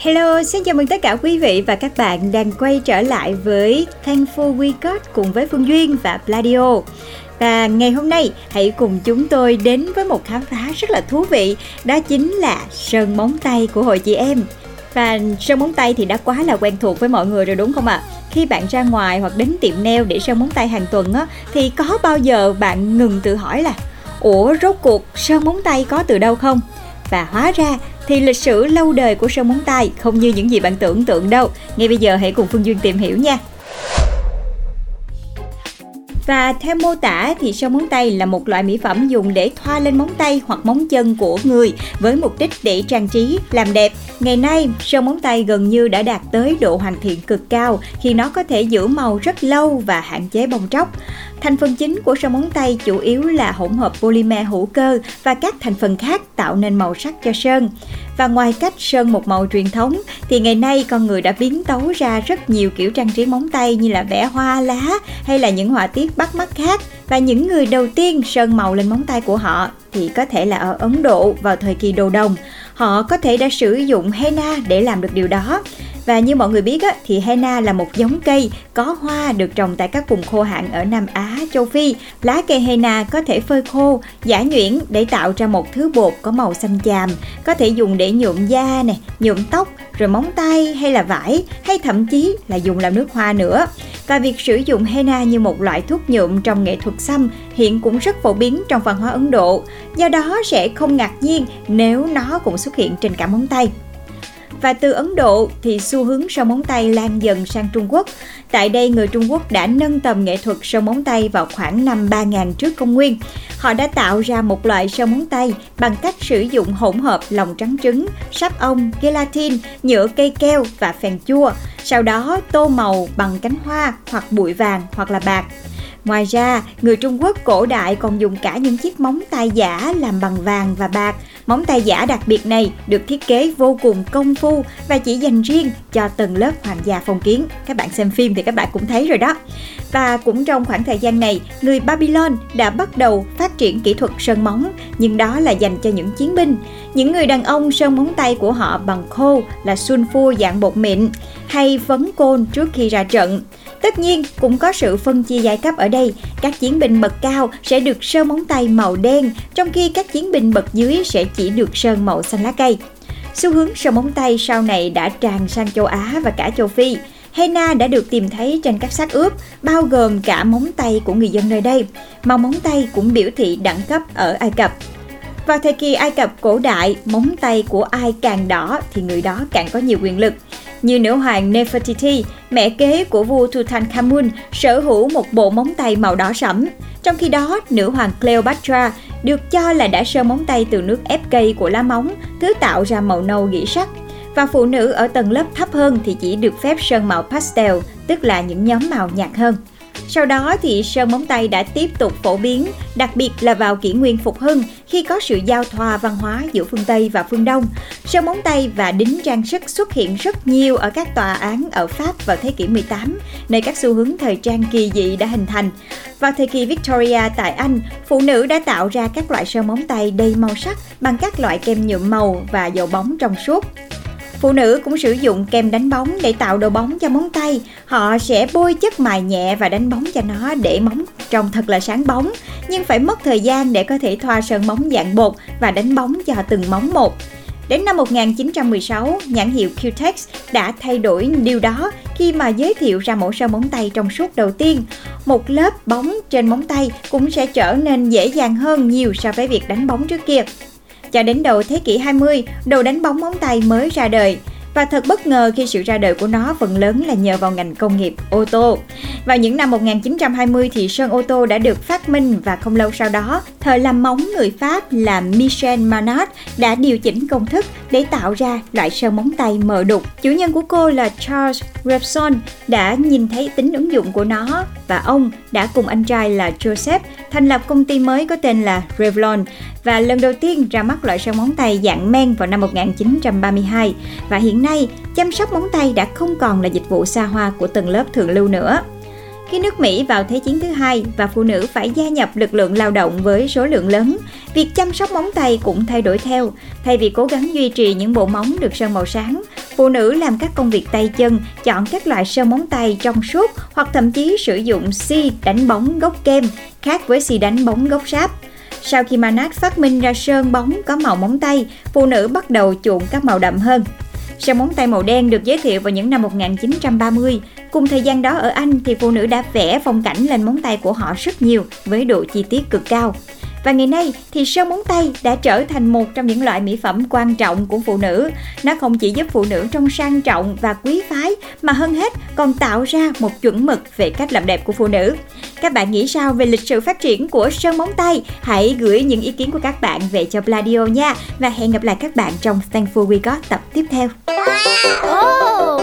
Hello, xin chào mừng tất cả quý vị và các bạn đang quay trở lại với Thankful We Got cùng với Phương Duyên và Pladio. Và ngày hôm nay hãy cùng chúng tôi đến với một khám phá rất là thú vị Đó chính là sơn móng tay của hội chị em Và sơn móng tay thì đã quá là quen thuộc với mọi người rồi đúng không ạ? À? Khi bạn ra ngoài hoặc đến tiệm nail để sơn móng tay hàng tuần á Thì có bao giờ bạn ngừng tự hỏi là Ủa rốt cuộc sơn móng tay có từ đâu không? Và hóa ra thì lịch sử lâu đời của sơn móng tay không như những gì bạn tưởng tượng đâu. Ngay bây giờ hãy cùng Phương Duyên tìm hiểu nha. Và theo mô tả thì sơn móng tay là một loại mỹ phẩm dùng để thoa lên móng tay hoặc móng chân của người với mục đích để trang trí, làm đẹp. Ngày nay, sơn móng tay gần như đã đạt tới độ hoàn thiện cực cao khi nó có thể giữ màu rất lâu và hạn chế bong tróc. Thành phần chính của sơn móng tay chủ yếu là hỗn hợp polymer hữu cơ và các thành phần khác tạo nên màu sắc cho sơn. Và ngoài cách sơn một màu truyền thống, thì ngày nay con người đã biến tấu ra rất nhiều kiểu trang trí móng tay như là vẽ hoa lá hay là những họa tiết bắt mắt khác. Và những người đầu tiên sơn màu lên móng tay của họ thì có thể là ở Ấn Độ vào thời kỳ đồ đồng. Họ có thể đã sử dụng henna để làm được điều đó. Và như mọi người biết á, thì henna là một giống cây có hoa được trồng tại các vùng khô hạn ở Nam Á, châu Phi. Lá cây henna có thể phơi khô, giả nhuyễn để tạo ra một thứ bột có màu xanh chàm, có thể dùng để nhuộm da nè, nhuộm tóc, rồi móng tay hay là vải, hay thậm chí là dùng làm nước hoa nữa. Và việc sử dụng henna như một loại thuốc nhuộm trong nghệ thuật xăm hiện cũng rất phổ biến trong văn hóa Ấn Độ. Do đó sẽ không ngạc nhiên nếu nó cũng xuất hiện trên cả móng tay. Và từ Ấn Độ thì xu hướng sơn móng tay lan dần sang Trung Quốc. Tại đây người Trung Quốc đã nâng tầm nghệ thuật sơn móng tay vào khoảng năm 3000 trước công nguyên. Họ đã tạo ra một loại sơn móng tay bằng cách sử dụng hỗn hợp lòng trắng trứng, sáp ong, gelatin, nhựa cây keo và phèn chua. Sau đó tô màu bằng cánh hoa hoặc bụi vàng hoặc là bạc. Ngoài ra, người Trung Quốc cổ đại còn dùng cả những chiếc móng tay giả làm bằng vàng và bạc. Móng tay giả đặc biệt này được thiết kế vô cùng công phu và chỉ dành riêng cho tầng lớp hoàng gia phong kiến. Các bạn xem phim thì các bạn cũng thấy rồi đó. Và cũng trong khoảng thời gian này, người Babylon đã bắt đầu phát triển kỹ thuật sơn móng, nhưng đó là dành cho những chiến binh. Những người đàn ông sơn móng tay của họ bằng khô là sunfu dạng bột mịn hay phấn côn trước khi ra trận. Tất nhiên cũng có sự phân chia giai cấp ở đây, các chiến binh bậc cao sẽ được sơn móng tay màu đen, trong khi các chiến binh bậc dưới sẽ chỉ được sơn màu xanh lá cây. Xu hướng sơn móng tay sau này đã tràn sang châu Á và cả châu Phi. Henna đã được tìm thấy trên các xác ướp, bao gồm cả móng tay của người dân nơi đây. Màu móng tay cũng biểu thị đẳng cấp ở Ai Cập. Vào thời kỳ Ai Cập cổ đại, móng tay của ai càng đỏ thì người đó càng có nhiều quyền lực như nữ hoàng Nefertiti, mẹ kế của vua Tutankhamun, sở hữu một bộ móng tay màu đỏ sẫm. Trong khi đó, nữ hoàng Cleopatra được cho là đã sơn móng tay từ nước ép cây của lá móng, thứ tạo ra màu nâu gỉ sắt. Và phụ nữ ở tầng lớp thấp hơn thì chỉ được phép sơn màu pastel, tức là những nhóm màu nhạt hơn. Sau đó thì sơn móng tay đã tiếp tục phổ biến, đặc biệt là vào kỷ nguyên phục hưng khi có sự giao thoa văn hóa giữa phương Tây và phương Đông. Sơn móng tay và đính trang sức xuất hiện rất nhiều ở các tòa án ở Pháp vào thế kỷ 18, nơi các xu hướng thời trang kỳ dị đã hình thành. Vào thời kỳ Victoria tại Anh, phụ nữ đã tạo ra các loại sơn móng tay đầy màu sắc bằng các loại kem nhuộm màu và dầu bóng trong suốt. Phụ nữ cũng sử dụng kem đánh bóng để tạo độ bóng cho móng tay. Họ sẽ bôi chất mài nhẹ và đánh bóng cho nó để móng trông thật là sáng bóng, nhưng phải mất thời gian để có thể thoa sơn móng dạng bột và đánh bóng cho từng móng một. Đến năm 1916, nhãn hiệu Cutex đã thay đổi điều đó khi mà giới thiệu ra mẫu sơn móng tay trong suốt đầu tiên. Một lớp bóng trên móng tay cũng sẽ trở nên dễ dàng hơn nhiều so với việc đánh bóng trước kia. Cho đến đầu thế kỷ 20, đồ đánh bóng móng tay mới ra đời. và thật bất ngờ khi sự ra đời của nó phần lớn là nhờ vào ngành công nghiệp ô tô. Vào những năm 1920 thì sơn ô tô đã được phát minh và không lâu sau đó, thời làm móng người Pháp là Michel Manat đã điều chỉnh công thức để tạo ra loại sơn móng tay mờ đục. Chủ nhân của cô là Charles Revson đã nhìn thấy tính ứng dụng của nó và ông đã cùng anh trai là Joseph thành lập công ty mới có tên là Revlon và lần đầu tiên ra mắt loại sơn móng tay dạng men vào năm 1932 và hiện nay chăm sóc móng tay đã không còn là dịch vụ xa hoa của tầng lớp thượng lưu nữa. Khi nước Mỹ vào Thế chiến thứ hai và phụ nữ phải gia nhập lực lượng lao động với số lượng lớn, việc chăm sóc móng tay cũng thay đổi theo. Thay vì cố gắng duy trì những bộ móng được sơn màu sáng, phụ nữ làm các công việc tay chân, chọn các loại sơn móng tay trong suốt hoặc thậm chí sử dụng xi đánh bóng gốc kem, khác với xi đánh bóng gốc sáp. Sau khi Manat phát minh ra sơn bóng có màu móng tay, phụ nữ bắt đầu chuộng các màu đậm hơn. Sơn móng tay màu đen được giới thiệu vào những năm 1930. Cùng thời gian đó ở Anh thì phụ nữ đã vẽ phong cảnh lên móng tay của họ rất nhiều với độ chi tiết cực cao. Và ngày nay thì sơn móng tay đã trở thành một trong những loại mỹ phẩm quan trọng của phụ nữ. Nó không chỉ giúp phụ nữ trông sang trọng và quý phái mà hơn hết còn tạo ra một chuẩn mực về cách làm đẹp của phụ nữ. Các bạn nghĩ sao về lịch sử phát triển của sơn móng tay? Hãy gửi những ý kiến của các bạn về cho Pladio nha. Và hẹn gặp lại các bạn trong Thankful We Got tập tiếp theo. Oh,